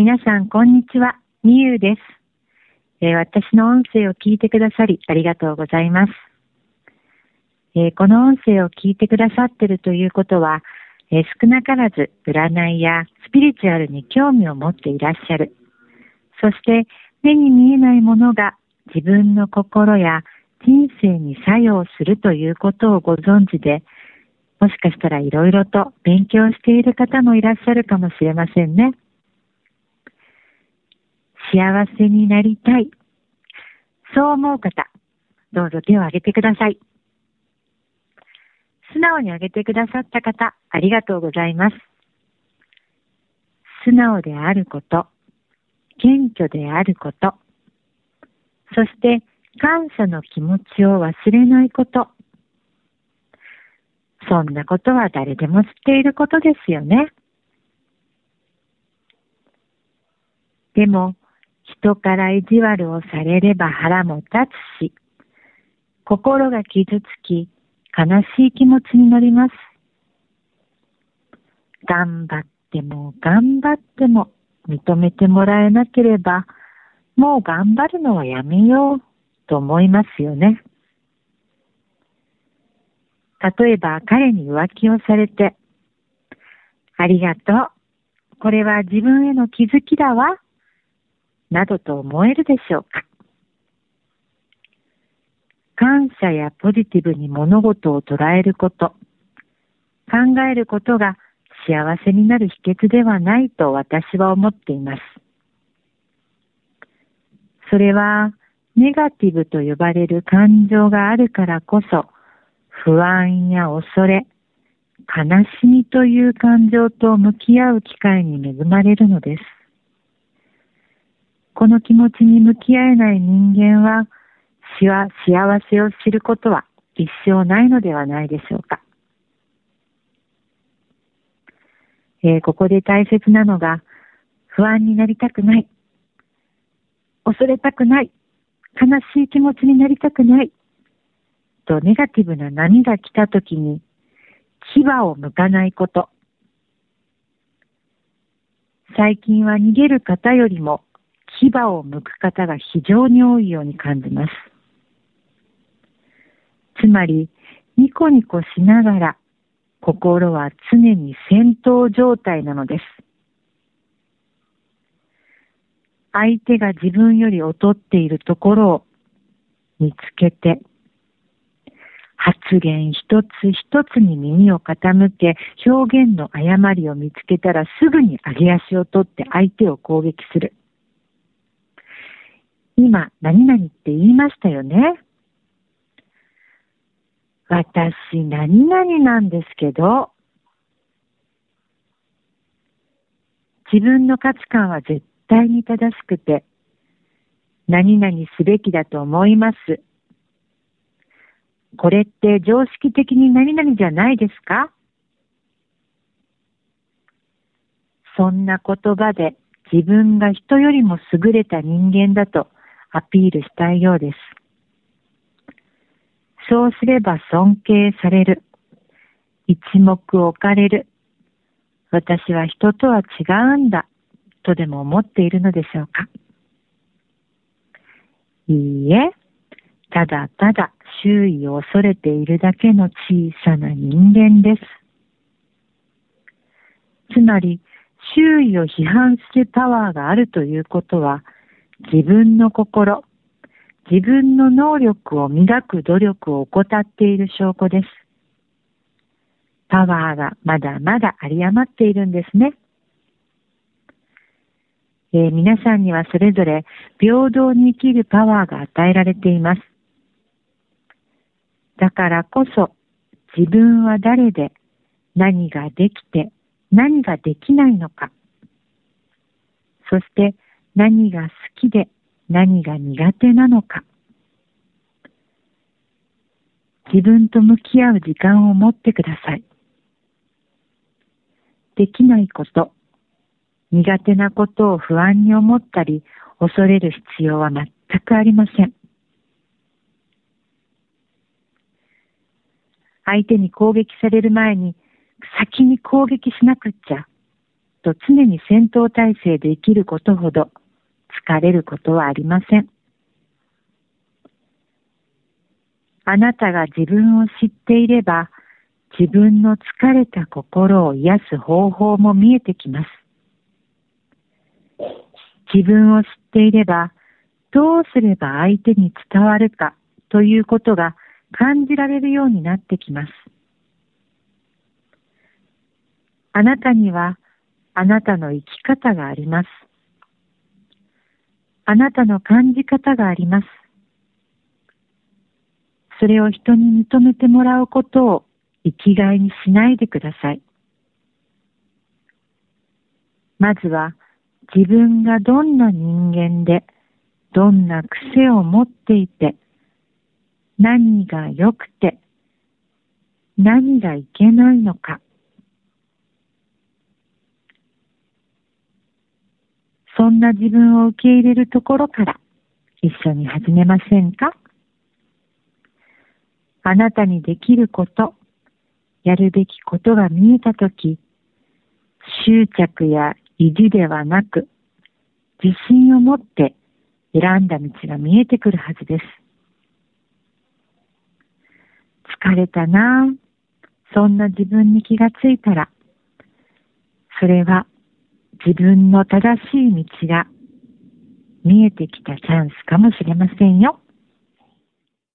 皆さん、こんにちは。みゆうです、えー、私の音声を聞いてくださり、ありがとうございます。えー、この音声を聞いてくださってるということは、えー、少なからず占いやスピリチュアルに興味を持っていらっしゃる。そして、目に見えないものが自分の心や人生に作用するということをご存知で、もしかしたらいろいろと勉強している方もいらっしゃるかもしれませんね。幸せになりたい。そう思う方、どうぞ手を挙げてください。素直に挙げてくださった方、ありがとうございます。素直であること、謙虚であること、そして感謝の気持ちを忘れないこと。そんなことは誰でも知っていることですよね。でも、人から意地悪をされれば腹も立つし、心が傷つき、悲しい気持ちになります。頑張っても頑張っても認めてもらえなければ、もう頑張るのはやめようと思いますよね。例えば彼に浮気をされて、ありがとう。これは自分への気づきだわ。などと思えるでしょうか？感謝やポジティブに物事を捉えること、考えることが幸せになる秘訣ではないと私は思っています。それはネガティブと呼ばれる感情があるからこそ不安や恐れ、悲しみという感情と向き合う機会に恵まれるのです。この気持ちに向き合えない人間は死は幸せを知ることは一生ないのではないでしょうか。えー、ここで大切なのが、不安になりたくない。恐れたくない。悲しい気持ちになりたくない。とネガティブな波が来た時に、牙を向かないこと。最近は逃げる方よりも牙を向く方が非常に多いように感じます。つまり、ニコニコしながら、心は常に戦闘状態なのです。相手が自分より劣っているところを見つけて、発言一つ一つに耳を傾け、表現の誤りを見つけたらすぐに上げ足を取って相手を攻撃する。今、何々って言いましたよね。私、何々なんですけど、自分の価値観は絶対に正しくて、何々すべきだと思います。これって常識的に何々じゃないですか？そんな言葉で自分が人よりも優れた人間だとアピールしたいようです。そうすれば尊敬される。一目置かれる。私は人とは違うんだ。とでも思っているのでしょうか。いいえ、ただただ周囲を恐れているだけの小さな人間です。つまり、周囲を批判するパワーがあるということは、自分の心、自分の能力を磨く努力を怠っている証拠です。パワーがまだまだ有り余っているんですね。えー、皆さんにはそれぞれ平等に生きるパワーが与えられています。だからこそ自分は誰で何ができて何ができないのか。そして何が好きで何が苦手なのか。自分と向き合う時間を持ってください。できないこと、苦手なことを不安に思ったり恐れる必要は全くありません。相手に攻撃される前に先に攻撃しなくっちゃと常に戦闘態勢で生きることほど疲れることはありません。あなたが自分を知っていれば、自分の疲れた心を癒す方法も見えてきます。自分を知っていれば、どうすれば相手に伝わるかということが感じられるようになってきます。あなたにはあなたの生き方があります。あなたの感じ方があります。それを人に認めてもらうことを生きがいにしないでください。まずは自分がどんな人間で、どんな癖を持っていて、何が良くて、何がいけないのか。そんな自分を受け入れるところから一緒に始めませんか？あなたにできること、やるべきことが見えたとき、執着や意地ではなく、自信を持って選んだ道が見えてくるはずです。疲れたなぁ。そんな自分に気がついたら、それは自分の正しい道が見えてきたチャンスかもしれませんよ。